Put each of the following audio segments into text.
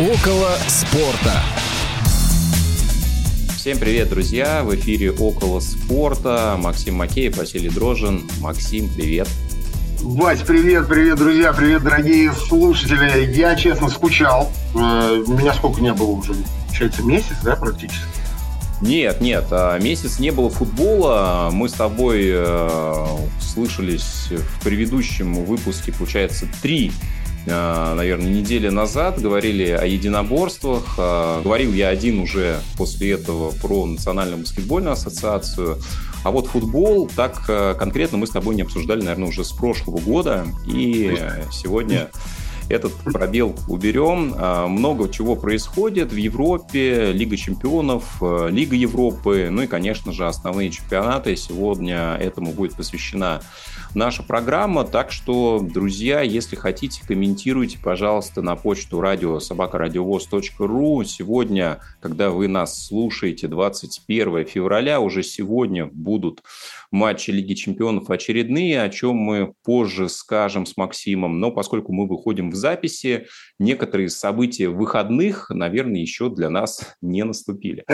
Около спорта. Всем привет, друзья! В эфире «Около спорта». Максим Макеев, Василий Дрожин. Максим, привет! Вась, привет, привет, друзья, привет, дорогие слушатели. Я, честно, скучал. Э, меня сколько не было уже? Получается, месяц, да, практически? Нет, нет, а, месяц не было футбола. Мы с тобой э, слышались в предыдущем выпуске, получается, три наверное, недели назад говорили о единоборствах. Э, говорил я один уже после этого про Национальную баскетбольную ассоциацию. А вот футбол, так э, конкретно мы с тобой не обсуждали, наверное, уже с прошлого года. И сегодня этот пробел уберем. Много чего происходит в Европе, Лига чемпионов, Лига Европы, ну и, конечно же, основные чемпионаты. Сегодня этому будет посвящена наша программа. Так что, друзья, если хотите, комментируйте, пожалуйста, на почту радио собакарадиовоз.ру. Сегодня, когда вы нас слушаете, 21 февраля, уже сегодня будут матчи Лиги Чемпионов очередные, о чем мы позже скажем с Максимом. Но поскольку мы выходим в записи, некоторые события выходных, наверное, еще для нас не наступили.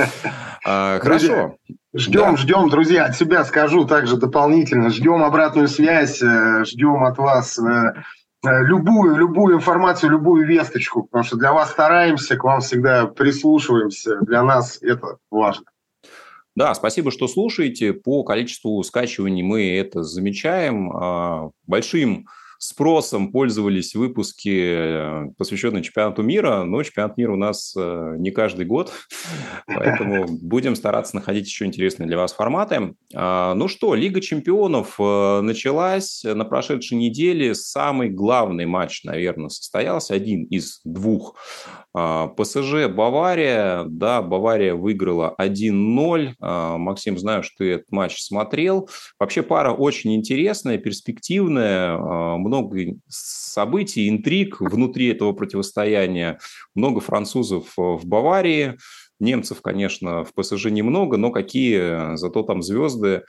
А, хорошо. Ждем, да. ждем, друзья, от себя скажу также дополнительно. Ждем обратную связь, э, ждем от вас э, э, любую, любую информацию, любую весточку, потому что для вас стараемся, к вам всегда прислушиваемся. Для нас это важно. Да, спасибо, что слушаете. По количеству скачиваний мы это замечаем. А, большим спросом пользовались выпуски, э, посвященные чемпионату мира, но чемпионат мира у нас э, не каждый год, поэтому будем стараться находить еще интересные для вас форматы. А, ну что, Лига чемпионов э, началась на прошедшей неделе. Самый главный матч, наверное, состоялся, один из двух. А, ПСЖ Бавария, да, Бавария выиграла 1-0. А, Максим, знаю, что ты этот матч смотрел. Вообще пара очень интересная, перспективная, много событий, интриг внутри этого противостояния, много французов в Баварии, немцев, конечно, в ПСЖ немного, но какие зато там звезды,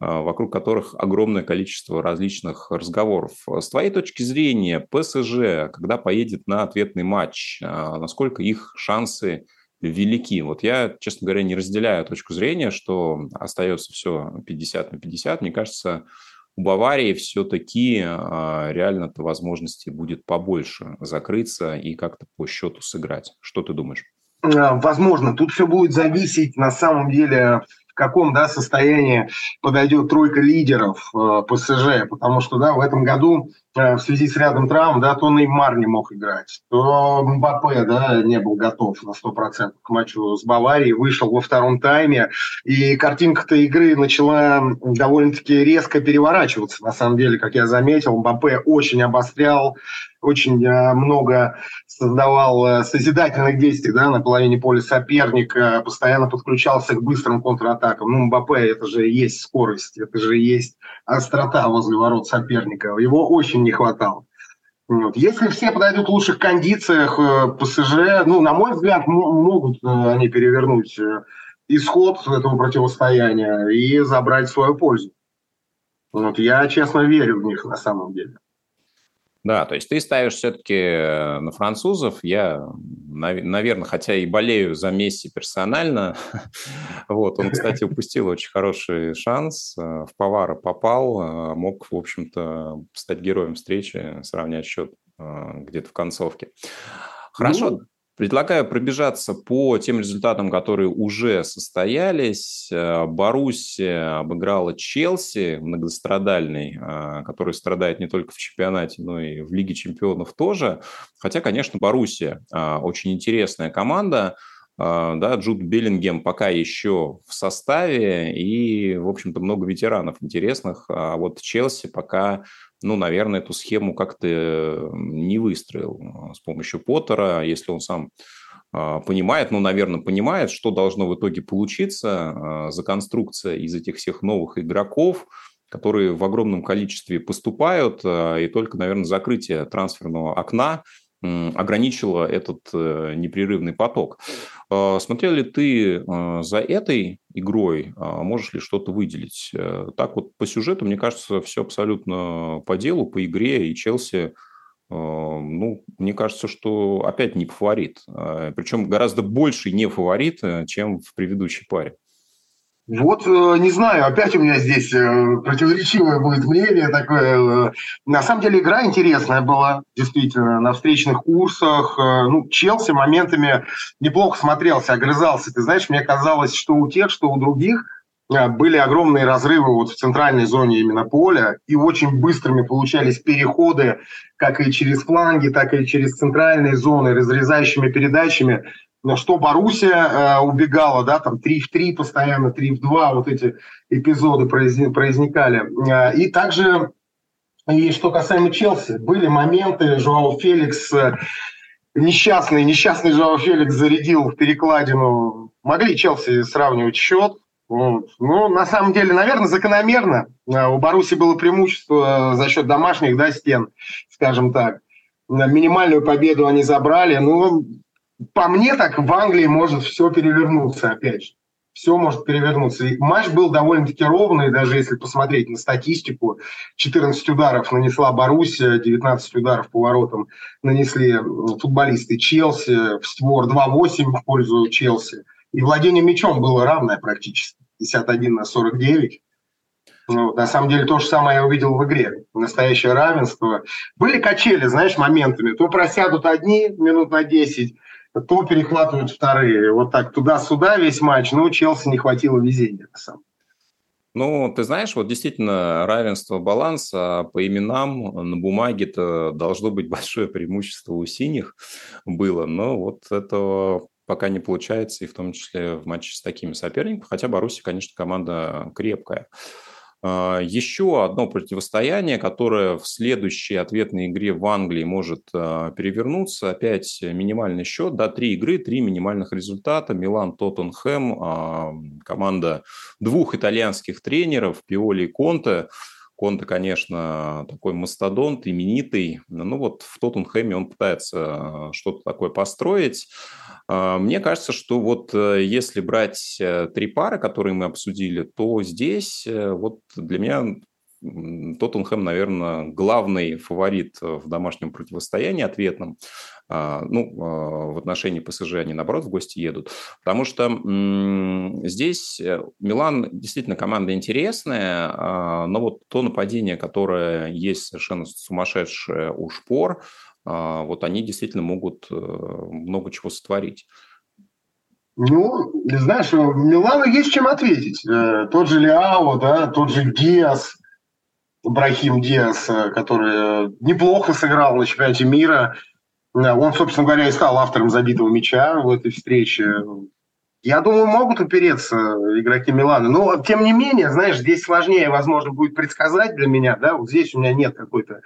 вокруг которых огромное количество различных разговоров. С твоей точки зрения, ПСЖ, когда поедет на ответный матч, насколько их шансы велики. Вот я, честно говоря, не разделяю точку зрения, что остается все 50 на 50. Мне кажется, у Баварии все-таки а, реально-то возможностей будет побольше закрыться и как-то по счету сыграть. Что ты думаешь? А, возможно. Тут все будет зависеть на самом деле в каком да, состоянии подойдет тройка лидеров э, ПСЖ, потому что да, в этом году в связи с рядом травм, да, то Неймар не мог играть, то Мбаппе да, не был готов на 100% к матчу с Баварией, вышел во втором тайме, и картинка-то игры начала довольно-таки резко переворачиваться, на самом деле, как я заметил, Мбаппе очень обострял, очень э, много создавал э, созидательных действий да, на половине поля соперника, постоянно подключался к быстрым контратакам. Ну, Мбаппе, это же есть скорость, это же есть острота возле ворот соперника. Его очень не хватало. Вот. Если все подойдут в лучших кондициях, э, ПСЖ, ну, на мой взгляд, могут они перевернуть исход этого противостояния и забрать свою пользу. Вот. Я, честно, верю в них на самом деле. Да, то есть ты ставишь все-таки э, на французов. Я, наверное, хотя и болею за Месси персонально. вот, он, кстати, упустил очень хороший шанс. Э, в Повара попал. Э, мог, в общем-то, стать героем встречи, сравнять счет где-то в концовке. Хорошо. Ну, Предлагаю пробежаться по тем результатам, которые уже состоялись. Э, Боруссия обыграла Челси, многострадальный, э, который страдает не только в чемпионате, но и в Лиге чемпионов тоже. Хотя, конечно, Боруссия э, очень интересная команда. Да, Джуд Беллингем пока еще в составе, и, в общем-то, много ветеранов интересных. А вот Челси пока ну, наверное, эту схему как-то не выстроил а, с помощью Поттера, если он сам а, понимает, ну, наверное, понимает, что должно в итоге получиться а, за конструкция из этих всех новых игроков, которые в огромном количестве поступают, и только, наверное, закрытие трансферного окна ограничило этот э, непрерывный поток. А, смотрел ли ты а, за этой игрой? А, можешь ли что-то выделить? Э, так вот по сюжету, мне кажется, все абсолютно по делу, по игре, и Челси ну, мне кажется, что опять не фаворит. Причем гораздо больше не фаворит, чем в предыдущей паре. Вот, э, не знаю, опять у меня здесь э, противоречивое будет мнение такое. Э. На самом деле игра интересная была, действительно, на встречных курсах. Ну, Челси моментами неплохо смотрелся, огрызался. Ты знаешь, мне казалось, что у тех, что у других были огромные разрывы вот в центральной зоне именно поля, и очень быстрыми получались переходы, как и через фланги, так и через центральные зоны, разрезающими передачами что Боруссия э, убегала, да, там 3 в 3 постоянно, 3 в 2, вот эти эпизоды произникали. Э, и также, и что касаемо Челси, были моменты, Жуау Феликс, э, несчастный, несчастный Жуау Феликс зарядил в перекладину, могли Челси сравнивать счет, вот. Ну, на самом деле, наверное, закономерно. Э, у Баруси было преимущество за счет домашних да, стен, скажем так. Минимальную победу они забрали. Ну, по мне так в Англии может все перевернуться опять же. Все может перевернуться. И матч был довольно-таки ровный, даже если посмотреть на статистику. 14 ударов нанесла Боруссия, 19 ударов по воротам нанесли футболисты Челси, створ 2-8 в пользу Челси. И владение мячом было равное практически, 51 на 49. Ну, на самом деле то же самое я увидел в игре. Настоящее равенство. Были качели, знаешь, моментами. То просядут одни минут на 10, то перехватывают вторые. Вот так туда-сюда весь матч. Но у Челси не хватило везения на самом ну, ты знаешь, вот действительно равенство баланса по именам на бумаге это должно быть большое преимущество у синих было, но вот этого пока не получается, и в том числе в матче с такими соперниками, хотя Баруси, конечно, команда крепкая. А, Еще одно противостояние, которое в следующей ответной игре в Англии может а, перевернуться. Опять минимальный счет, да, три игры, три минимальных результата. Милан, Тоттенхэм, а, команда двух итальянских тренеров, Пиоли и Конте. Конте, конечно, такой мастодонт, именитый. Ну вот в Тоттенхэме он пытается что-то такое построить. А, мне кажется, что вот э, если брать э, три пары, которые мы обсудили, то здесь э, вот для меня Тоттенхэм, наверное, главный фаворит в домашнем противостоянии ответном. А, ну, а, в отношении ПСЖ они, наоборот, в гости едут. Потому что здесь Милан действительно команда интересная, но вот то нападение, которое есть совершенно сумасшедшее у Шпор, а, вот они действительно могут э, много чего сотворить. Ну, знаешь, Милану есть чем ответить. Э, тот же Лиао, да, тот же Диас, Брахим Диас, э, который неплохо сыграл на чемпионате мира. Он, собственно говоря, и стал автором забитого мяча в этой встрече. Я думаю, могут упереться игроки Милана. Но, тем не менее, знаешь, здесь сложнее, возможно, будет предсказать для меня. Да? Вот здесь у меня нет какой-то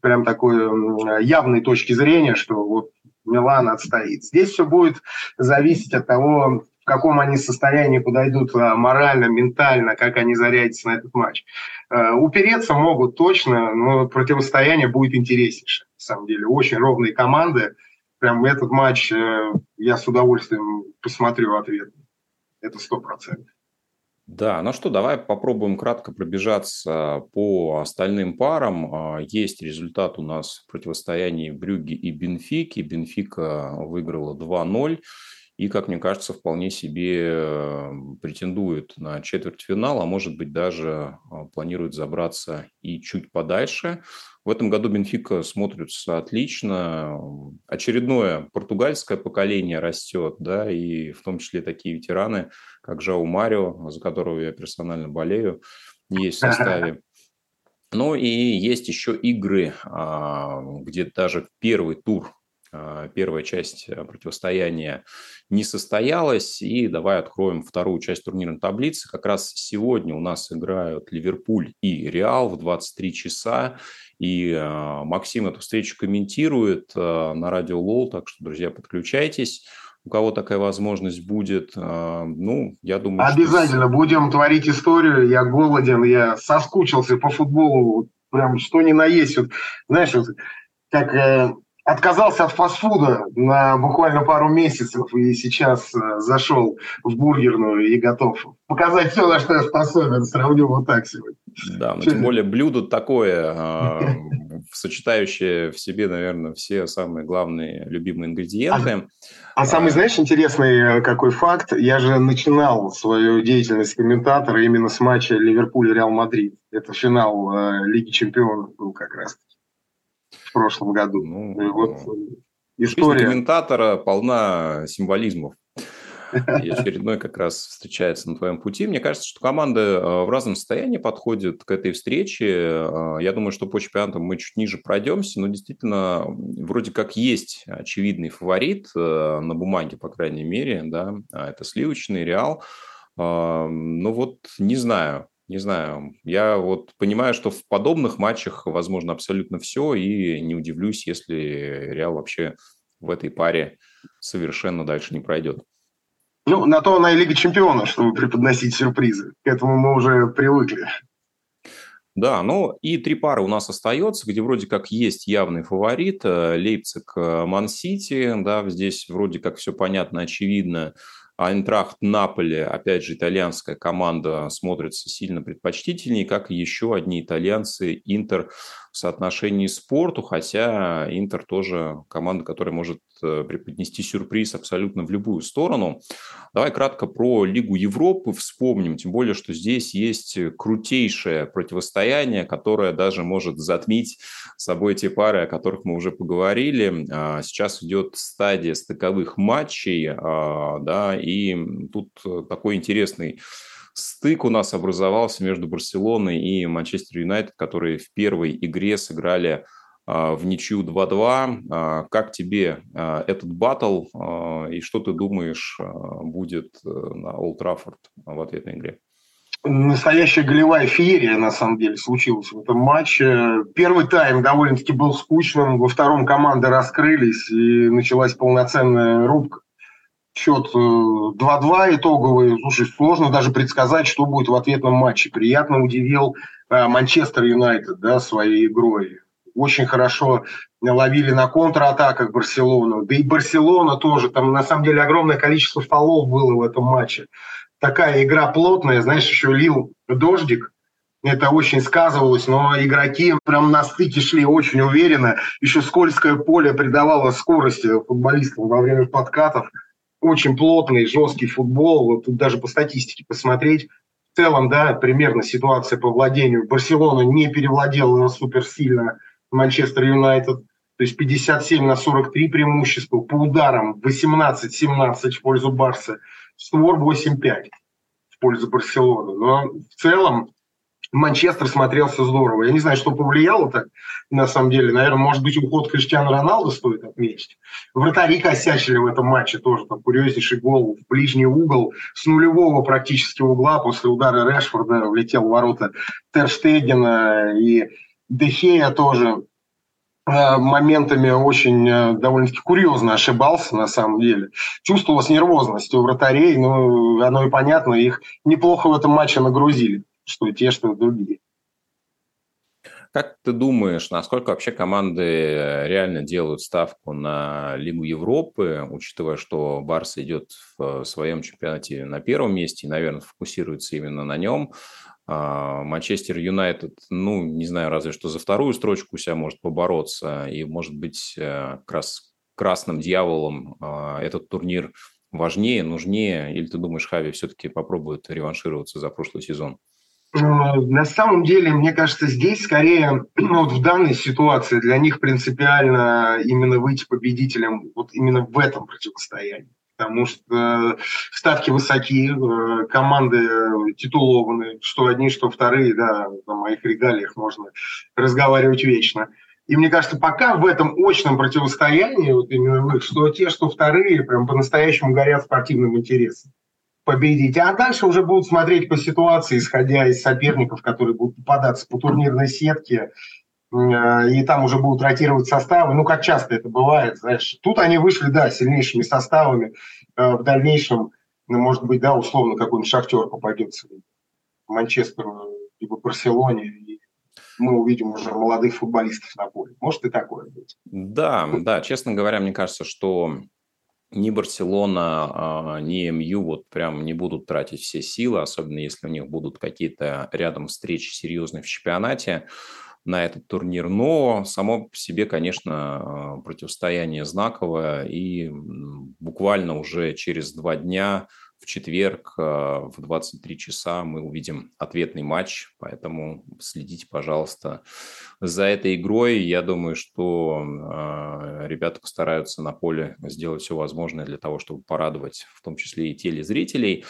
прям такой явной точки зрения, что вот Милан отстоит. Здесь все будет зависеть от того, каком они состоянии подойдут а, морально, ментально, как они зарядятся на этот матч. Э, упереться могут точно, но противостояние будет интереснейшее, на самом деле. Очень ровные команды. Прям этот матч э, я с удовольствием посмотрю ответ. Это сто процентов. Да, ну что, давай попробуем кратко пробежаться по остальным парам. А, есть результат у нас в противостоянии Брюги и Бенфики. Бенфика выиграла 2-0 и, как мне кажется, вполне себе претендует на четвертьфинал, а может быть даже а, планирует забраться и чуть подальше. В этом году Бенфика смотрится отлично. Очередное португальское поколение растет, да, и в том числе такие ветераны, как Жау Марио, за которого я персонально болею, есть в составе. Ну и есть еще игры, а, где даже первый тур первая часть э, противостояния не состоялась. И давай откроем вторую часть турнирной таблицы. Как раз сегодня у нас играют Ливерпуль и Реал в 23 часа. И а, Максим эту встречу комментирует а, на радио Лол, так что, друзья, подключайтесь. У кого такая возможность будет, ну, я думаю... Обязательно что... будем творить историю. Я голоден, я соскучился по футболу. Прям что ни на есть. Вот, знаешь, вот, как э, отказался от фастфуда на буквально пару месяцев и сейчас э, зашел в бургерную и готов показать все, на что я способен. Сравню вот так сегодня. Да, но тем более блюдо такое, а, сочетающее в себе, наверное, все самые главные любимые ингредиенты. А, а самый, знаешь, интересный э, какой факт? Я же начинал свою деятельность комментатора именно с матча Ливерпуль-Реал Мадрид. Это финал э, Лиги Чемпионов был как раз в прошлом году. Ну, и вот э, история... комментатора полна символизмов. И очередной как раз встречается на твоем пути. Мне кажется, что команды э, в разном состоянии подходят к этой встрече. Э, я думаю, что по чемпионатам мы чуть ниже пройдемся, но действительно вроде как есть очевидный фаворит на бумаге, по крайней мере, да, а это сливочный Реал. Ну вот не знаю, не знаю, я вот понимаю, что в подобных матчах возможно абсолютно все, и не удивлюсь, если Реал вообще в этой паре совершенно дальше не пройдет. Ну, на то она и Лига Чемпионов, чтобы преподносить сюрпризы. К этому мы уже привыкли. Да, ну и три пары у нас остается, где вроде как есть явный фаворит. Э, Лейпциг, э, Ман-Сити, да, здесь вроде как все понятно, очевидно. Айнтрахт Наполи, опять же, итальянская команда смотрится сильно предпочтительнее, как и еще одни итальянцы Интер в соотношении спорту, хотя Интер тоже команда, которая может э, преподнести сюрприз абсолютно в любую сторону. Давай кратко про Лигу Европы вспомним, тем более, что здесь есть крутейшее противостояние, которое даже может затмить собой те пары, о которых мы уже поговорили. А, сейчас идет стадия стыковых матчей, а, да, и тут такой интересный стык у нас образовался между Барселоной и Манчестер Юнайтед, которые в первой игре сыграли а, в ничью 2-2. А, как тебе а, этот батл и что ты думаешь будет э, на Олд Траффорд в ответной игре? Настоящая голевая феерия, на самом деле, случилась в этом матче. Первый тайм довольно-таки был скучным, во втором команды раскрылись, и началась полноценная рубка счет 2-2 э, итоговый. Слушай, сложно даже предсказать, что будет в ответном матче. Приятно удивил э, Манчестер Юнайтед да, своей игрой. Очень хорошо ловили на контратаках Барселону. Да и Барселона тоже. Там на самом деле огромное количество фолов было в этом матче. Такая игра плотная. Знаешь, еще лил дождик. Это очень сказывалось, но игроки прям на стыке шли очень уверенно. Еще скользкое поле придавало скорости футболистам во время подкатов очень плотный, жесткий футбол. Вот тут даже по статистике посмотреть. В целом, да, примерно ситуация по владению. Барселона не перевладела суперсильно Манчестер Юнайтед. То есть 57 на 43 преимущество. По ударам 18-17 в пользу Барса. Створ 8-5 в пользу Барселоны. Но в целом Манчестер смотрелся здорово. Я не знаю, что повлияло так, на самом деле. Наверное, может быть, уход Криштиану Роналду стоит отметить. Вратари косячили в этом матче тоже. Там курьезнейший гол в ближний угол с нулевого практически угла после удара Решфорда влетел в ворота Терштегена и Дехея тоже э, моментами очень э, довольно-таки курьезно ошибался на самом деле. Чувствовалась нервозность у вратарей, но оно и понятно, их неплохо в этом матче нагрузили что те, что другие. Как ты думаешь, насколько вообще команды реально делают ставку на Лигу Европы, учитывая, что Барс идет в своем чемпионате на первом месте и, наверное, фокусируется именно на нем? А, Манчестер Юнайтед, ну, не знаю, разве что за вторую строчку себя может побороться, и, может быть, э, как раз красным дьяволом а, этот турнир важнее, нужнее, или ты думаешь, Хави все-таки попробует реваншироваться за прошлый сезон? Э, на самом деле, мне кажется, здесь скорее ну, вот в данной ситуации для них принципиально именно выйти победителем вот именно в этом противостоянии. Потому что ставки высоки, э, команды титулованы, что одни, что вторые, да, на моих регалиях можно разговаривать вечно. И мне кажется, пока в этом очном противостоянии, вот именно что те, что вторые, прям по-настоящему горят спортивным интересом победить. А дальше уже будут смотреть по ситуации, исходя из соперников, которые будут попадаться по турнирной сетке, э, и там уже будут ротировать составы. Ну, как часто это бывает, знаешь. Тут они вышли, да, сильнейшими составами. Э, в дальнейшем, ну, может быть, да, условно какой-нибудь шахтер попадется Манчестеру, либо Барселоне. И мы увидим уже молодых футболистов на поле. Может и такое быть. Да, да, честно говоря, мне кажется, что ни Барселона, а, ни МЮ вот прям не будут тратить все силы, особенно если у них будут какие-то рядом встречи серьезные в чемпионате на этот турнир. Но само по себе, конечно, а, противостояние знаковое, и буквально уже через два дня в четверг в 23 часа мы увидим ответный матч, поэтому следите, пожалуйста, за этой игрой. Я думаю, что э, ребята постараются на поле сделать все возможное для того, чтобы порадовать в том числе и телезрителей.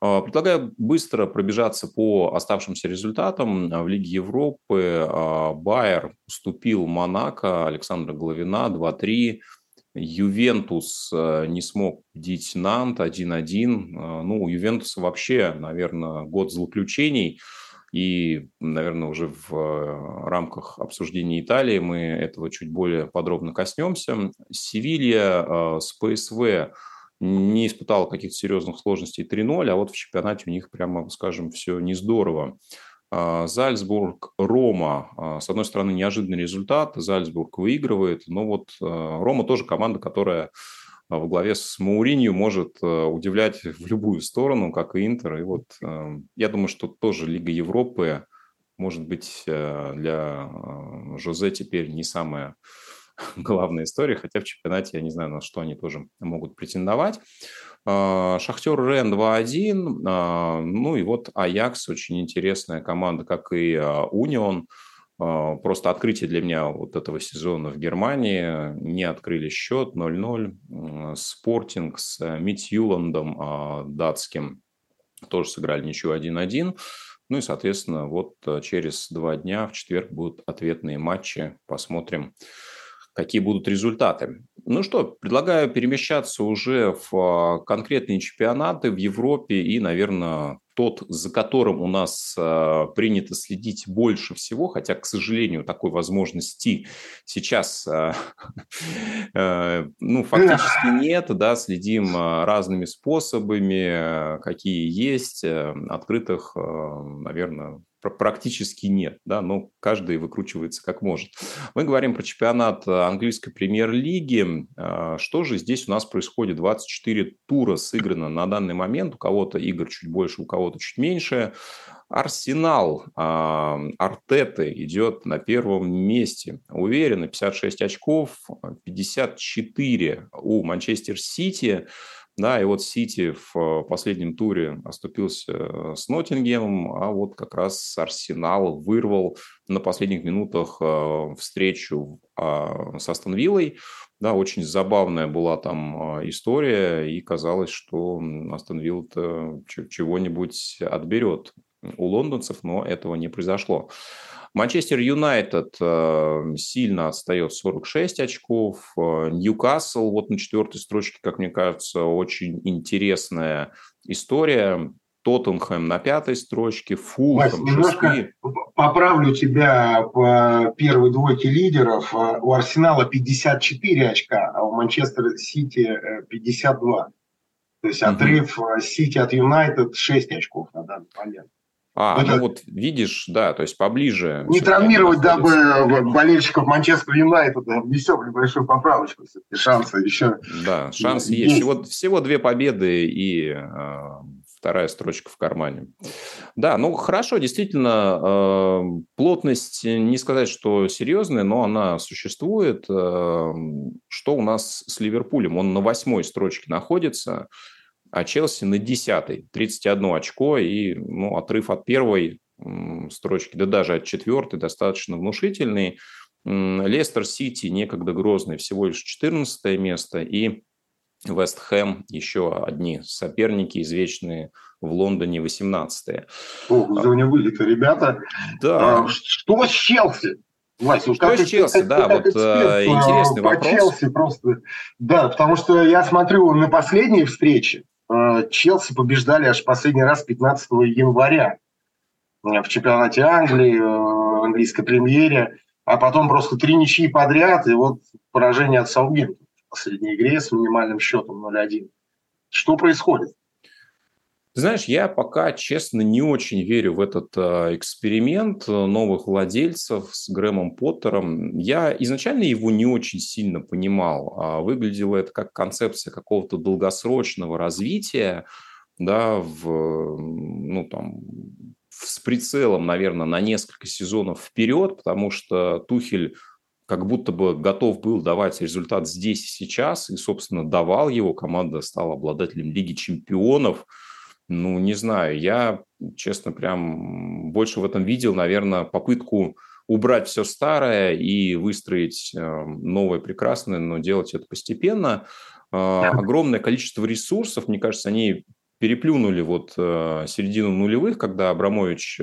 Предлагаю быстро пробежаться по оставшимся результатам. В Лиге Европы Байер уступил Монако Александра Головина 2-3. Ювентус э, не смог победить Нант 1-1. Э, ну, у Ювентуса вообще, наверное, год злоключений. И, наверное, уже в э, рамках обсуждения Италии мы этого чуть более подробно коснемся. Севилья с ПСВ не испытала каких-то серьезных сложностей 3-0, а вот в чемпионате у них, прямо скажем, все не здорово. А, Зальцбург, Рома. А, с одной стороны, неожиданный результат. Зальцбург выигрывает. Но вот а, Рома тоже команда, которая во главе с Мауринью может удивлять в любую сторону, как и Интер. И вот я думаю, что тоже Лига Европы может быть для Жозе теперь не самая главная история, хотя в чемпионате я не знаю, на что они тоже могут претендовать. А, Шахтер Рен 2-1. А, ну и вот Аякс, очень интересная команда, как и а, Унион. Просто открытие для меня вот этого сезона в Германии. Не открыли счет 0-0. Спортинг с Митьюландом датским тоже сыграли ничего 1-1. Ну и, соответственно, вот через два дня, в четверг, будут ответные матчи. Посмотрим, какие будут результаты. Ну что, предлагаю перемещаться уже в а, конкретные чемпионаты в Европе и, наверное, тот, за которым у нас э, принято следить больше всего, хотя, к сожалению, такой возможности сейчас э, ну, фактически нет, да, следим разными способами, какие есть, открытых, наверное, практически нет, да, но каждый выкручивается как может. Мы говорим про чемпионат английской премьер-лиги. А, что же здесь у нас происходит? 24 тура сыграно на данный момент. У кого-то игр чуть больше, у кого-то чуть меньше. Арсенал а, Артеты идет на первом месте. Уверенно, 56 очков, 54 у Манчестер Сити. Да, и вот Сити в э, последнем туре оступился э, с Ноттингемом, а вот как раз Арсенал вырвал на последних минутах э, встречу а, с Астон Виллой. Да, очень забавная была там история, и казалось, что Астон Вилла чего-нибудь отберет у лондонцев, но этого не произошло. Манчестер Юнайтед э, сильно отстает 46 очков. Э, Ньюкасл вот на четвертой строчке, как мне кажется, очень интересная история. Тоттенхэм на пятой строчке, Фулхэм шестые. Поправлю тебя по первой двойке лидеров. Э, у Арсенала 54 очка, а у Манчестер Сити 52. То есть отрыв Сити от Юнайтед 6 очков на данный момент. А, это... ну вот видишь, да, то есть поближе. Не травмировать, дабы болельщиков Манчестер Юнайтед внесем небольшую поправочку, шансы еще. Да, шансы есть. есть. Всего, всего две победы и э, вторая строчка в кармане. Да, ну хорошо, действительно, э, плотность, не сказать, что серьезная, но она существует. Э, что у нас с Ливерпулем? Он на восьмой строчке находится а Челси на 10 31 очко, и ну, отрыв от первой строчки, да даже от четвертой достаточно внушительный. Лестер Сити, некогда грозный, всего лишь 14 место, и Вест Хэм еще одни соперники извечные в Лондоне 18-е. Ох, за меня вылеты, ребята. Да. А, что с Челси? Вася, что с Челси, да, вот эксперт, э, интересный по вопрос. Челси просто, да, потому что я смотрю на последние встречи, Челси побеждали аж последний раз 15 января э, в чемпионате Англии, в э, английской премьере, а потом просто три ничьи подряд, и вот поражение от Саутгемптона в последней игре с минимальным счетом 0-1. Что происходит? Знаешь, я пока, честно, не очень верю в этот э, эксперимент новых владельцев с Грэмом Поттером. Я изначально его не очень сильно понимал. А выглядело это как концепция какого-то долгосрочного развития, да, в, ну, там, с прицелом, наверное, на несколько сезонов вперед, потому что Тухель как будто бы готов был давать результат здесь и сейчас, и, собственно, давал его. Команда стала обладателем Лиги чемпионов – ну, не знаю, я, честно, прям больше в этом видел, наверное, попытку убрать все старое и выстроить э, новое прекрасное, но делать это постепенно. Э, огромное количество ресурсов, мне кажется, они переплюнули вот э, середину нулевых, когда Абрамович,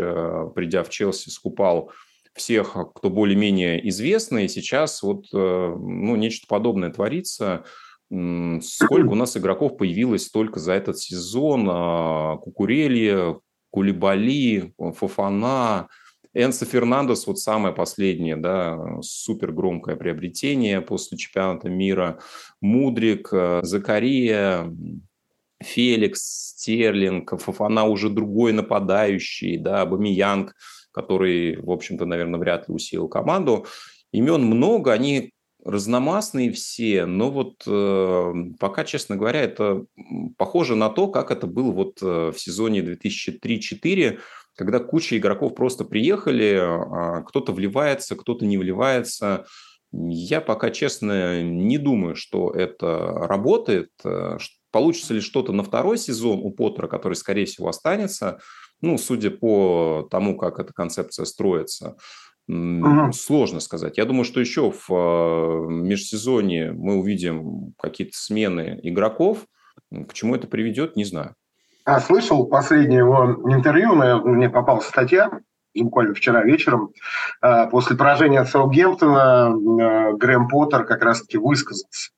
придя в Челси, скупал всех, кто более-менее известный. И сейчас вот ну, нечто подобное творится – Сколько у нас игроков появилось только за этот сезон? А, Кукурелья, Кулибали, Фофана, Энсо Фернандес, вот самое последнее, да, супер громкое приобретение после чемпионата мира. Мудрик, э, Закария, Феликс, Стерлинг, Фофана уже другой нападающий, да, Бамиянг, который, в общем-то, наверное, вряд ли усилил команду. Имен много, они разномастные все, но вот э, пока, честно говоря, это похоже на то, как это было вот э, в сезоне 2003-2004, когда куча игроков просто приехали, э, кто-то вливается, кто-то не вливается. Я пока, честно, не думаю, что это работает. Э, получится ли что-то на второй сезон у Поттера, который, скорее всего, останется, ну, судя по тому, как эта концепция строится – Угу. Сложно сказать. Я думаю, что еще в а, межсезонье мы увидим какие-то смены игроков. К чему это приведет, не знаю. А слышал последнее его интервью, мне попалась статья, буквально вчера вечером, а, после поражения от Саутгемптона а, Грэм Поттер как раз-таки высказался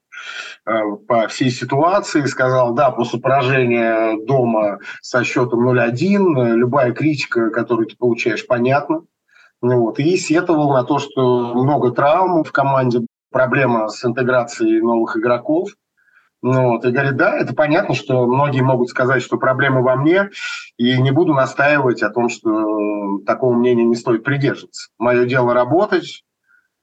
по всей ситуации, сказал, да, после поражения дома со счетом 0-1, любая критика, которую ты получаешь, понятна, вот. И сетовал на то, что много травм в команде, проблема с интеграцией новых игроков. Ну, вот, и говорит, да, это понятно, что многие могут сказать, что проблема во мне, и не буду настаивать о том, что такого мнения не стоит придерживаться. Мое дело работать,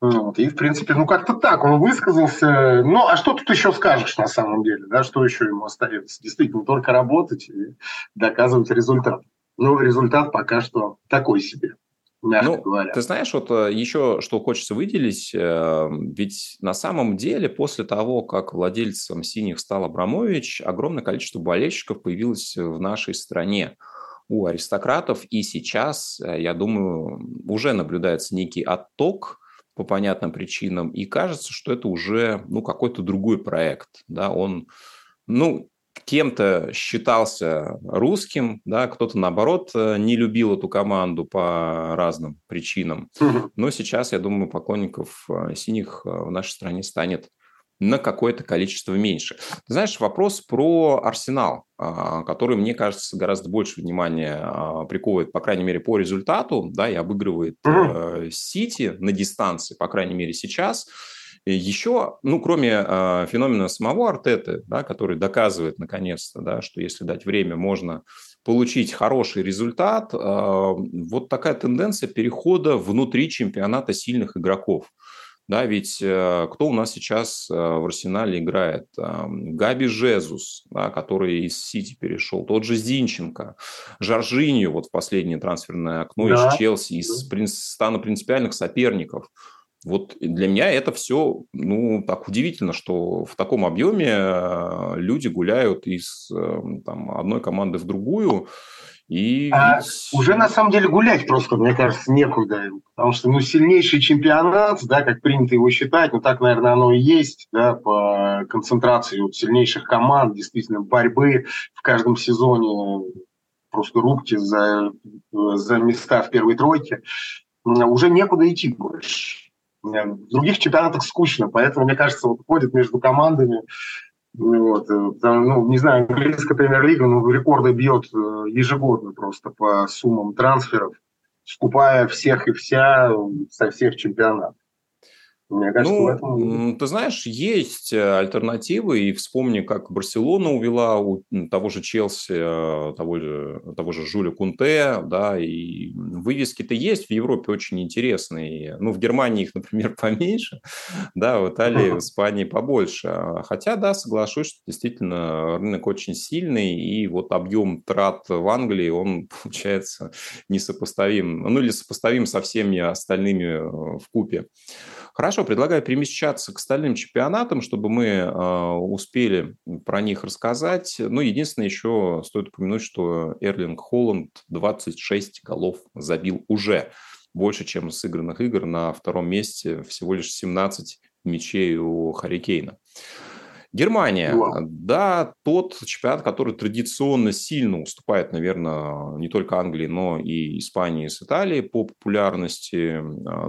ну вот, и, в принципе, ну, как-то так он высказался. Ну, а что тут еще скажешь на самом деле, да, что еще ему остается? Действительно, только работать и доказывать результат. Ну, результат пока что такой себе мягко ну, говоря. Ты знаешь, вот э, еще что хочется выделить, э, ведь на самом деле после того, как владельцем «Синих» стал Абрамович, огромное количество болельщиков появилось в нашей стране у аристократов, и сейчас, э, я думаю, уже наблюдается некий отток по понятным причинам, и кажется, что это уже ну, какой-то другой проект. Да? Он, ну, кем-то считался русским, да, кто-то, наоборот, э, не любил эту команду по разным причинам. Но сейчас, я думаю, поклонников э, синих э, в нашей стране станет на какое-то количество меньше. Ты знаешь, вопрос про Арсенал, а, который, мне кажется, гораздо больше внимания а, приковывает, по крайней мере, по результату, да, и обыгрывает Сити на дистанции, по крайней мере, сейчас. Еще, ну, кроме э, феномена самого Артеты, да, который доказывает наконец-то, да, что если дать время, можно получить хороший результат, э, вот такая тенденция перехода внутри чемпионата сильных игроков. Да, ведь э, кто у нас сейчас э, в Арсенале играет? Э, Габи Жезус, да, который из Сити перешел, тот же Зинченко, Жоржинью вот в последнее трансферное окно да. из Челси, из стана принципиальных соперников – вот для меня это все, ну, так удивительно, что в таком объеме э, люди гуляют из э, там, одной команды в другую. И а. Уже на самом деле гулять просто, мне кажется, некуда. Потому что ну, сильнейший чемпионат, да, как принято его считать, ну так, наверное, оно и есть, да, по концентрации вот, сильнейших команд, действительно, борьбы в каждом сезоне, просто рубки за, за места в первой тройке. Уже некуда идти больше. В других чемпионатах скучно, поэтому, мне кажется, вот ходит между командами. Вот, э, ну, не знаю, английская премьер-лига ну, рекорды бьет э, ежегодно просто по суммам трансферов, скупая всех и вся со всех чемпионатов. Мне кажется, ну, этом... Ты знаешь, есть э, альтернативы, и вспомни, как Барселона увела у того же Челси, э, того же, того же Жюля Кунте, да, и вывески-то есть в Европе очень интересные. Ну, в Германии их, например, поменьше, да, в Италии, в Испании побольше. Хотя, да, соглашусь, что действительно рынок очень сильный, и вот объем трат в Англии, он, получается, несопоставим, ну, или сопоставим со всеми остальными э, в купе. Хорошо, предлагаю перемещаться к остальным чемпионатам, чтобы мы э, успели про них рассказать. Ну, единственное, еще стоит упомянуть, что Эрлинг Холланд 26 голов забил уже. Больше, чем сыгранных игр. На втором месте всего лишь 17 мячей у Харикейна. Германия, Wow. да, тот чемпионат, который традиционно сильно уступает, наверное, не только Англии, но и Испании с Италией по популярности.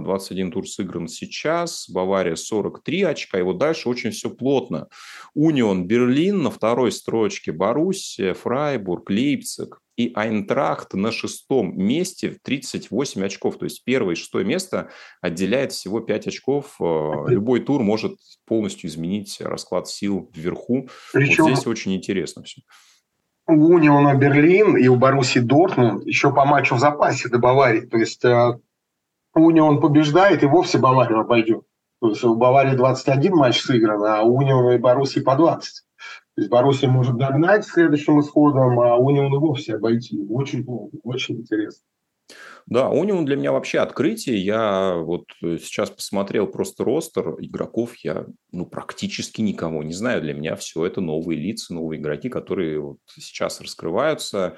21 а, тур сыгран сейчас, Бавария 43 очка, и вот дальше очень все плотно. Унион Берлин на второй строчке, Боруссия, Фрайбург, Лейпциг, и Айнтрахт на шестом месте в 38 очков. То есть первое и шестое место отделяет всего 5 очков. Э, любой тур может полностью изменить расклад сил вверху. Причем... Вот здесь очень интересно все. У Униона Берлин и у Баруси Дортмунд еще по матчу в запасе до Баварии. То есть э, Унион побеждает и вовсе Баварию обойдет. То есть у Баварии 21 матч сыгран, а у Униона и Баруси по 20. То есть Боруссия может догнать следующим исходом, а Унион и вовсе обойти. Очень плохо, очень интересно. Да, Унион для меня вообще открытие. Я вот сейчас посмотрел просто ростер игроков, я ну, практически никого не знаю. Для меня все это новые лица, новые игроки, которые вот сейчас раскрываются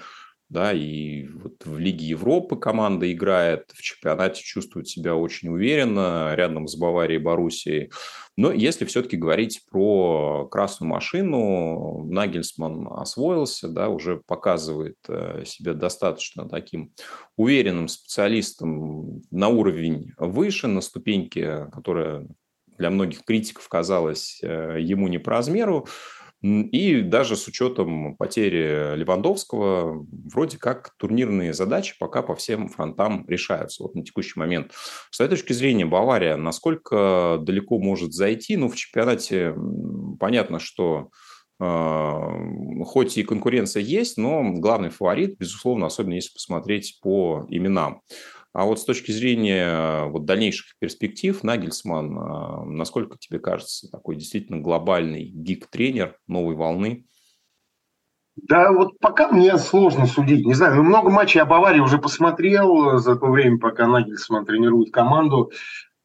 да, и вот в Лиге Европы команда играет, в чемпионате чувствует себя очень уверенно, рядом с Баварией и Боруссией. Но если все-таки говорить про красную машину, Нагельсман освоился, да, уже показывает э, себя достаточно таким уверенным специалистом на уровень выше, на ступеньке, которая для многих критиков казалась э, ему не по размеру. И даже с учетом потери Левандовского, вроде как турнирные задачи пока по всем фронтам решаются вот на текущий момент. С этой точки зрения Бавария насколько далеко может зайти? Ну, в чемпионате понятно, что э, хоть и конкуренция есть, но главный фаворит, безусловно, особенно если посмотреть по именам. А вот с точки зрения э, вот дальнейших перспектив, Нагельсман, э, насколько тебе кажется, такой действительно глобальный гик-тренер новой волны? Да, вот пока мне сложно судить. Не знаю, ну, много матчей о Баварии уже посмотрел за то время, пока Нагельсман тренирует команду.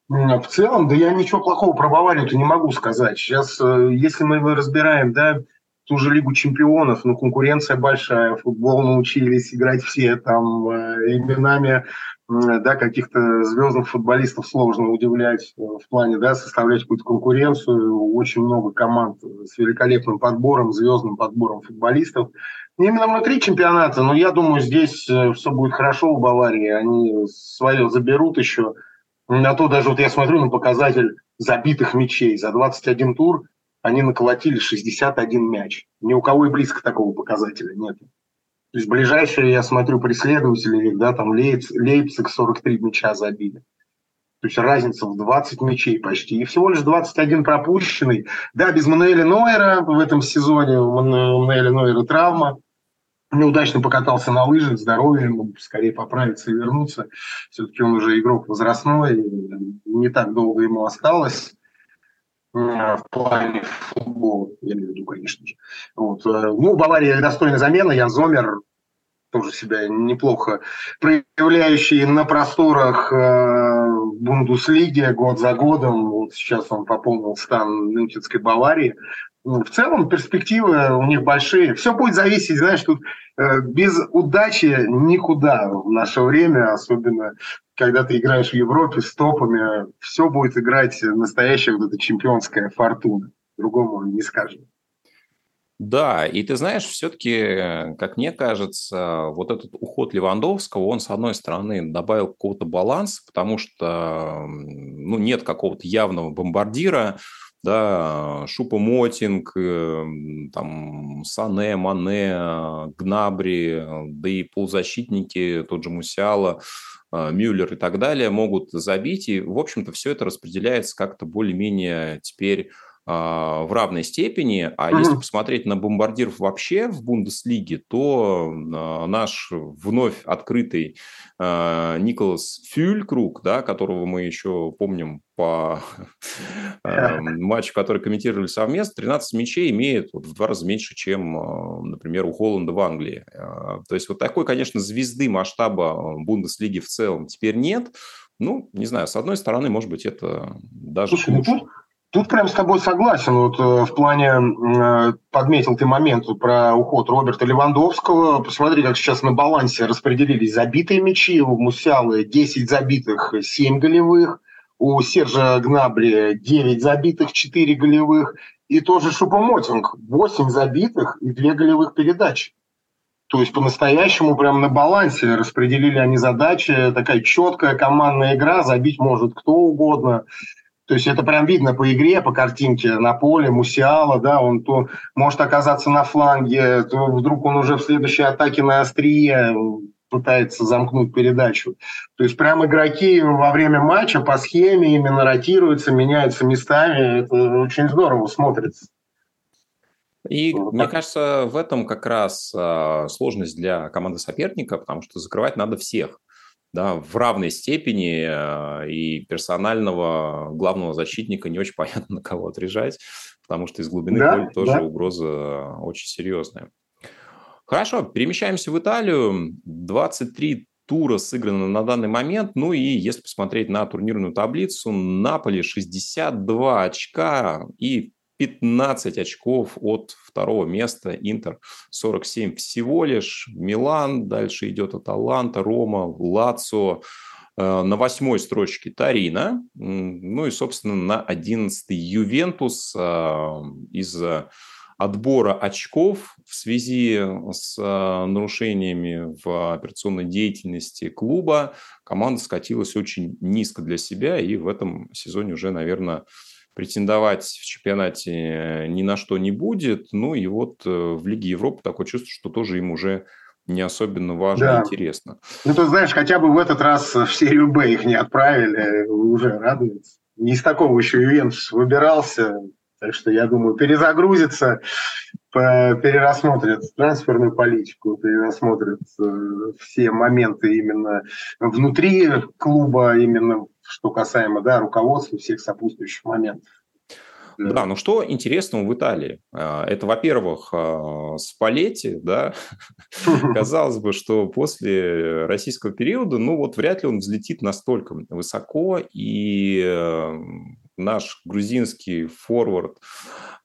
В целом, да я ничего плохого про Баварию-то не могу сказать. Сейчас, э, если мы разбираем, да, ту же Лигу чемпионов, ну, конкуренция большая, футбол научились играть все, там, именами да, каких-то звездных футболистов сложно удивлять э, в плане, да, составлять какую-то конкуренцию. Очень много команд с великолепным подбором, звездным подбором футболистов. Именно внутри чемпионата, но я думаю, здесь э, все будет хорошо у Баварии. Они свое заберут еще. На то даже вот я смотрю на показатель забитых мячей. За 21 тур они наколотили 61 мяч. Ни у кого и близко такого показателя нет. То есть ближайшие, я смотрю, преследователи, да, там Лейпциг, Лейпциг 43 мяча забили. То есть разница в 20 мячей почти. И всего лишь 21 пропущенный. Да, без Мануэля Нойера в этом сезоне. У Мануэля Нойера травма. Неудачно покатался на лыжах, здоровье ему скорее поправиться и вернуться. Все-таки он уже игрок возрастной, не так долго ему осталось в плане футбола, я имею в виду, конечно же. Вот. Э, ну, Бавария достойная замена, Ян Зомер тоже себя неплохо проявляющий на просторах э, Бундуслиги год за годом. Вот сейчас он пополнил стан Мюнхенской Баварии. Ну, в целом перспективы у них большие. Все будет зависеть, знаешь, тут э, без удачи никуда в наше время, особенно когда ты играешь в Европе с топами, все будет играть настоящая вот эта чемпионская фортуна. Другому не скажем. Да, и ты знаешь, все-таки, как мне кажется, вот этот уход Левандовского, он, с одной стороны, добавил какого-то баланса, потому что ну, нет какого-то явного бомбардира, да, Шупа Мотинг, эм, там, Сане, Мане, Гнабри, да и полузащитники, тот же Мусиала, Мюллер и так далее могут забить. И, в общем-то, все это распределяется как-то более-менее теперь в равной степени. А mm-hmm. если посмотреть на бомбардиров вообще в Бундеслиге, то а, наш вновь открытый а, Николас Фюлькруг, да, которого мы еще помним по матчу, который комментировали совместно, 13 мячей имеет в два раза меньше, чем, например, у Холланда в Англии. То есть вот такой, конечно, звезды масштаба Бундеслиги в целом теперь нет. Ну, не знаю, с одной стороны, может быть, это даже Слушай, ну лучше. Тут прям с тобой согласен. Вот э, в плане, э, подметил ты момент про уход Роберта Левандовского. Посмотри, как сейчас на балансе распределились забитые мячи. У Мусялы 10 забитых, 7 голевых. У Сержа Гнабри 9 забитых, 4 голевых. И тоже Шупомотинг 8 забитых и 2 голевых передачи. То есть по-настоящему прям на балансе распределили они задачи. Такая четкая командная игра, забить может кто угодно. То есть это прям видно по игре, по картинке на поле, Мусиала, да, он то может оказаться на фланге, то вдруг он уже в следующей атаке на острие пытается замкнуть передачу. То есть прям игроки во время матча по схеме именно ротируются, меняются местами. Это очень здорово смотрится. И вот мне кажется, в этом как раз а, сложность для команды соперника, потому что закрывать надо всех да, в равной степени, э, и персонального главного защитника не очень понятно, на кого отрежать, потому что из глубины да, поля тоже да. угроза очень серьезная. Хорошо, перемещаемся в Италию. 23 тура сыграно на данный момент. Ну и если посмотреть на турнирную таблицу, Наполи 62 очка и 15 очков от второго места, Интер 47 всего лишь, Милан, дальше идет Аталанта, Рома, Лацо, э, на восьмой строчке Тарина, ну и, собственно, на одиннадцатый Ювентус э, из-за отбора очков в связи с э, нарушениями в операционной деятельности клуба. Команда скатилась очень низко для себя и в этом сезоне уже, наверное, претендовать в чемпионате э, ни на что не будет. Ну и вот э, в Лиге Европы такое чувство, что тоже им уже не особенно важно да. и интересно. Ну, ты знаешь, хотя бы в этот раз в серию Б их не отправили, уже радуется. Не из такого еще Ювентус выбирался, так что, я думаю, перезагрузится, перерасмотрят трансферную политику, перерасмотрят э, все моменты именно внутри клуба, именно что касаемо да, руководства всех сопутствующих моментов. Да, ну что интересного в Италии? А, это, во-первых, а, Спалетти, да, казалось бы, что после российского периода, ну вот вряд ли он взлетит настолько высоко, и э, наш грузинский форвард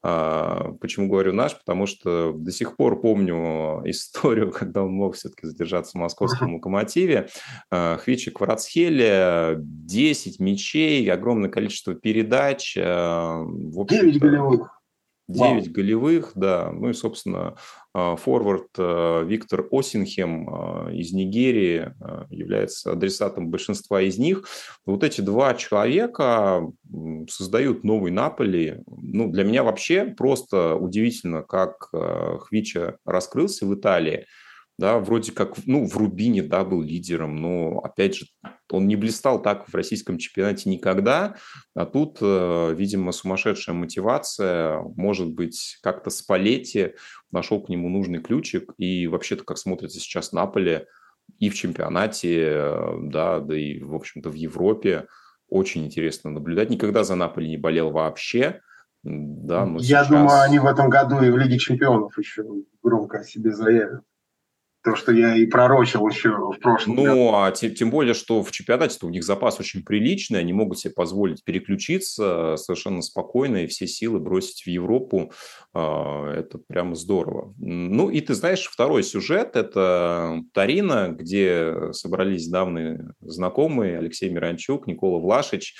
а, почему говорю наш? Потому что до сих пор помню историю, когда он мог все-таки задержаться в московском локомотиве. А, Хвичи Кварацхеле, 10 мячей, огромное количество передач. 9 а, голевых. 9 Вау. голевых, да. Ну и, собственно, а, форвард а, Виктор Осинхем а, из Нигерии является адресатом большинства из них. Вот эти два человека создают новый Наполи. Ну, для меня вообще просто удивительно, как Хвича раскрылся в Италии да, вроде как, ну, в Рубине, да, был лидером, но, опять же, он не блистал так в российском чемпионате никогда, а тут, э, видимо, сумасшедшая мотивация, может быть, как-то Спалетти нашел к нему нужный ключик, и вообще-то, как смотрится сейчас Наполе и в чемпионате, э, да, да и, в общем-то, в Европе, очень интересно наблюдать. Никогда за Наполе не болел вообще, да, но Я сейчас... думаю, они в этом году и в Лиге чемпионов еще громко о себе заявят. То, что я и пророчил еще в прошлом Ну, году. а тем, тем более, что в чемпионате у них запас очень приличный, они могут себе позволить переключиться совершенно спокойно и все силы бросить в Европу. А, это прямо здорово. Ну, и ты знаешь, второй сюжет – это Тарина, где собрались давние знакомые Алексей Миранчук, Никола Влашич,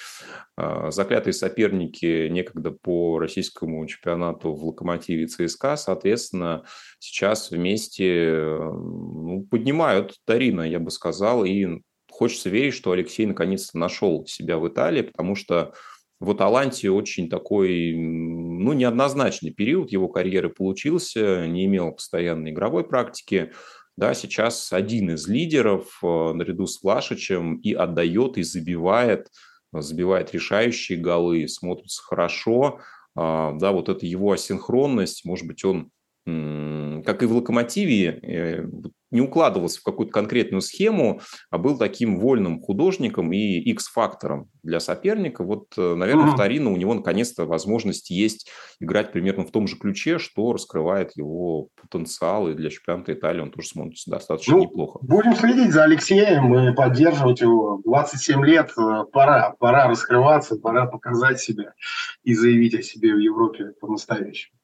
а, заклятые соперники некогда по российскому чемпионату в «Локомотиве» ЦСКА. Соответственно, сейчас вместе ну, поднимают Тарина, я бы сказал, и хочется верить, что Алексей наконец-то нашел себя в Италии, потому что в Аталанте очень такой, ну, неоднозначный период его карьеры получился, не имел постоянной игровой практики, да, сейчас один из лидеров э, наряду с Влашичем и отдает, и забивает, забивает решающие голы, смотрится хорошо. А, да, вот это его асинхронность, может быть, он как и в «Локомотиве», э, не укладывался в какую-то конкретную схему, а был таким вольным художником и X-фактором для соперника. Вот, э, наверное, mm-hmm. в Торино у него наконец-то возможность есть играть примерно в том же ключе, что раскрывает его потенциал, и для чемпионата Италии он тоже смотрится достаточно ну, неплохо. Будем следить за Алексеем и поддерживать его. 27 лет, э, пора, пора раскрываться, пора показать себя и заявить о себе в Европе по-настоящему.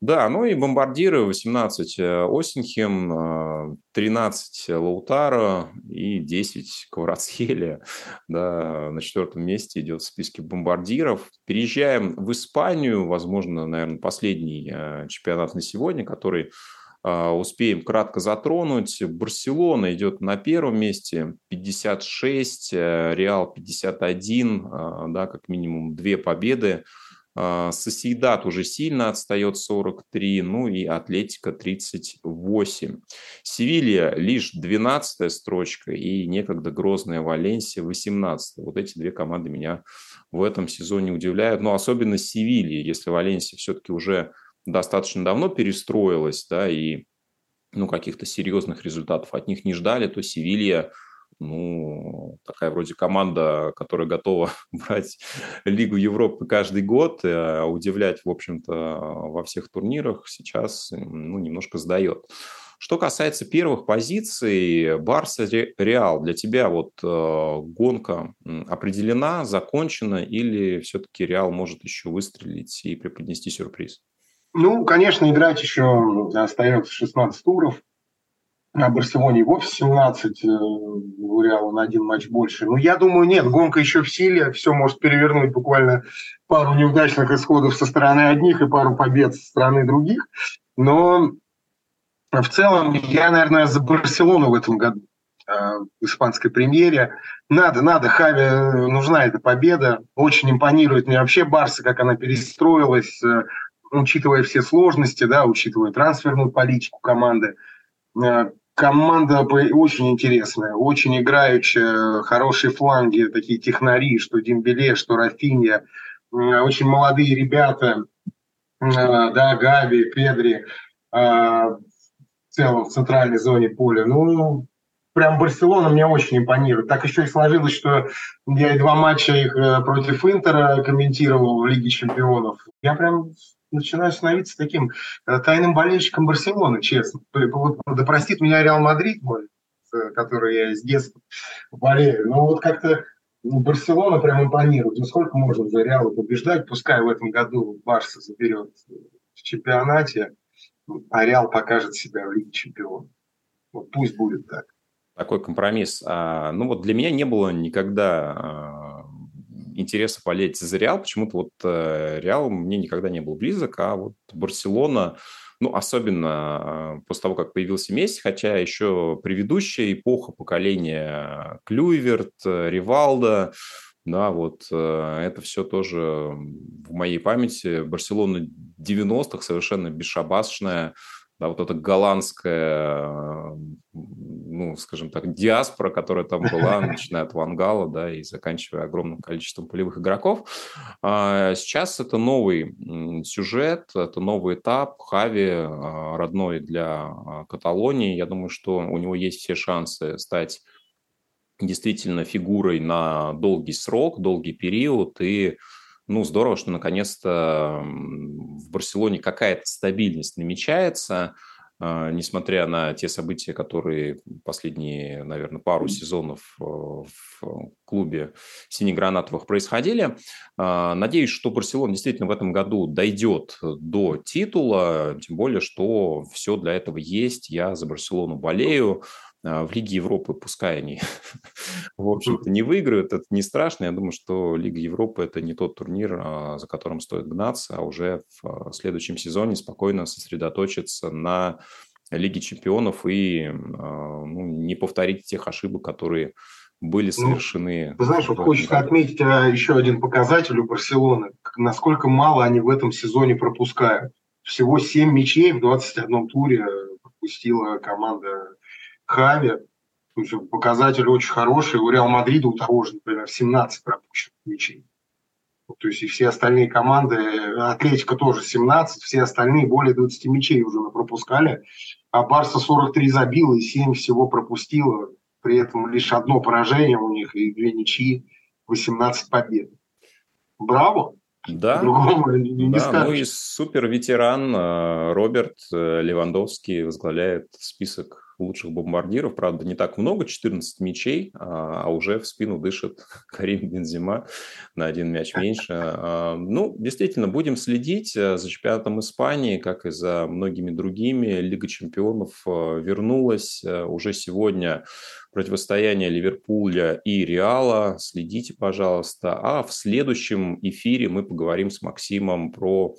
Да, ну и бомбардиры 18 э, Осенхем, 13 э, Лаутаро и 10 Кварацхелия. Да, на четвертом месте идет в списке бомбардиров. Переезжаем в Испанию, возможно, наверное, последний э, чемпионат на сегодня, который успеем кратко затронуть. Барселона идет на первом месте, 56, Реал 51, да, как минимум две победы. А, Сосейдат уже сильно отстает 43, ну и Атлетика 38. Севилья лишь 12 строчка и некогда грозная Валенсия 18. Вот эти две команды меня в этом сезоне удивляют. Но особенно Севилья, если Валенсия все-таки уже достаточно давно перестроилась, да, и ну, каких-то серьезных результатов от них не ждали, то Севилья – ну, такая вроде команда, которая готова брать Лигу Европы каждый год, а удивлять, в общем-то, во всех турнирах сейчас ну, немножко сдает. Что касается первых позиций, Барса Реал, для тебя вот э, гонка определена, закончена или все-таки Реал может еще выстрелить и преподнести сюрприз? Ну, конечно, играть еще остается 16 туров а Барселоне вовсе 17, э, у Реала на один матч больше. Но я думаю, нет, гонка еще в силе, все может перевернуть буквально пару неудачных исходов со стороны одних и пару побед со стороны других. Но в целом я, наверное, за Барселону в этом году э, в испанской премьере. Надо, надо, Хави э, нужна эта победа. Очень импонирует мне вообще Барса, как она перестроилась, учитывая все сложности, да, учитывая трансферную политику команды команда очень интересная, очень играющая, хорошие фланги, такие технари, что Дембеле, что Рафинья, очень молодые ребята, да, Габи, Педри, в целом в центральной зоне поля. Ну, прям Барселона мне очень импонирует. Так еще и сложилось, что я два матча их э, против Интера комментировал в Лиге чемпионов. Я прям начинаю становиться таким э, тайным болельщиком Барселоны, честно. Вот, да простит меня Реал Мадрид мой, который я с детства болею. Но вот как-то Барселона прям импонирует. Ну сколько можно за Реала побеждать, пускай в этом году Барса заберет в чемпионате, а Реал покажет себя в Лиге чемпионов. Вот пусть будет так. Такой компромисс. А, ну вот для меня не было никогда а, интереса болеть за Реал. Почему-то вот э, Реал мне никогда не был близок, а вот Барселона, ну, особенно э, после того, как появился Месси, хотя еще предыдущая эпоха поколения Клюйверт, э, Ривалда, да, вот это все тоже в моей памяти. Барселона 90-х совершенно бесшабашная, да, вот эта голландская, ну, скажем так, диаспора, которая там была, начиная от Вангала, да, и заканчивая огромным количеством полевых игроков. А сейчас это новый сюжет, это новый этап. Хави а, родной для а, Каталонии. Я думаю, что у него есть все шансы стать действительно фигурой на долгий срок, долгий период и ну, здорово, что наконец-то в Барселоне какая-то стабильность намечается, а, несмотря на те события, которые последние, наверное, пару сезонов э, в клубе синегранатовых происходили. А, надеюсь, что Барселона действительно в этом году дойдет до титула, тем более, что все для этого есть. Я за Барселону болею. А, в Лиге Европы, пускай они, в общем-то, не выиграют, это не страшно. Я думаю, что Лига Европы – это не тот турнир, а, за которым стоит гнаться, а уже в а, следующем сезоне спокойно сосредоточиться на Лиге чемпионов и ну, не повторить тех ошибок, которые были ну, совершены. Ну, знаешь, вот хочется отметить еще один показатель у Барселоны, насколько мало они в этом сезоне пропускают. Всего 7 мячей в 21 туре пропустила команда Хави. Показатели очень хорошие. У Реал Мадрида у того же, например, 17 пропущенных мячей. То есть и все остальные команды, Атлетика тоже 17, все остальные более 20 мячей уже пропускали. А Барса 43 забила и 7 всего пропустила. При этом лишь одно поражение у них и две ничьи, 18 побед. Браво! Да, не да ну и супер ветеран э, Роберт э, Левандовский возглавляет список лучших бомбардиров. Правда, не так много, 14 мячей, а, а уже в спину дышит Карим Бензима на один мяч меньше. А, ну, действительно, будем следить э, за чемпионатом Испании, как и за многими другими. Лига чемпионов э, вернулась э, уже сегодня противостояние Ливерпуля и Реала. Следите, пожалуйста. А в следующем эфире мы поговорим с Максимом про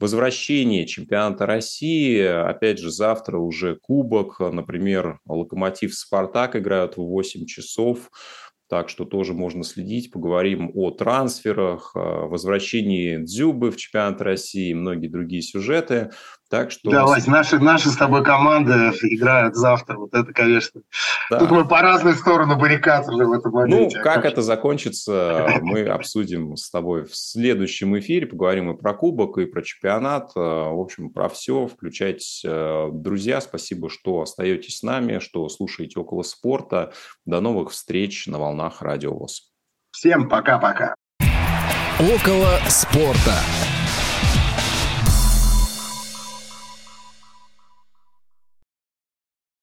возвращение чемпионата России. Опять же, завтра уже кубок. Например, Локомотив Спартак играют в 8 часов. Так что тоже можно следить. Поговорим о трансферах, возвращении Дзюбы в чемпионат России и многие другие сюжеты. Так что... Да, Вась, наши, наши с тобой команды играют завтра. Вот это, конечно... Да. Тут мы по разные стороны баррикад уже в этом моменте. Ну, как это закончится, мы обсудим с тобой в следующем эфире. Поговорим и про кубок, и про чемпионат. В общем, про все. Включайтесь, э, друзья. Спасибо, что остаетесь с нами, что слушаете «Около спорта». До новых встреч на волнах Радио ВОЗ. Всем пока-пока. «Около спорта».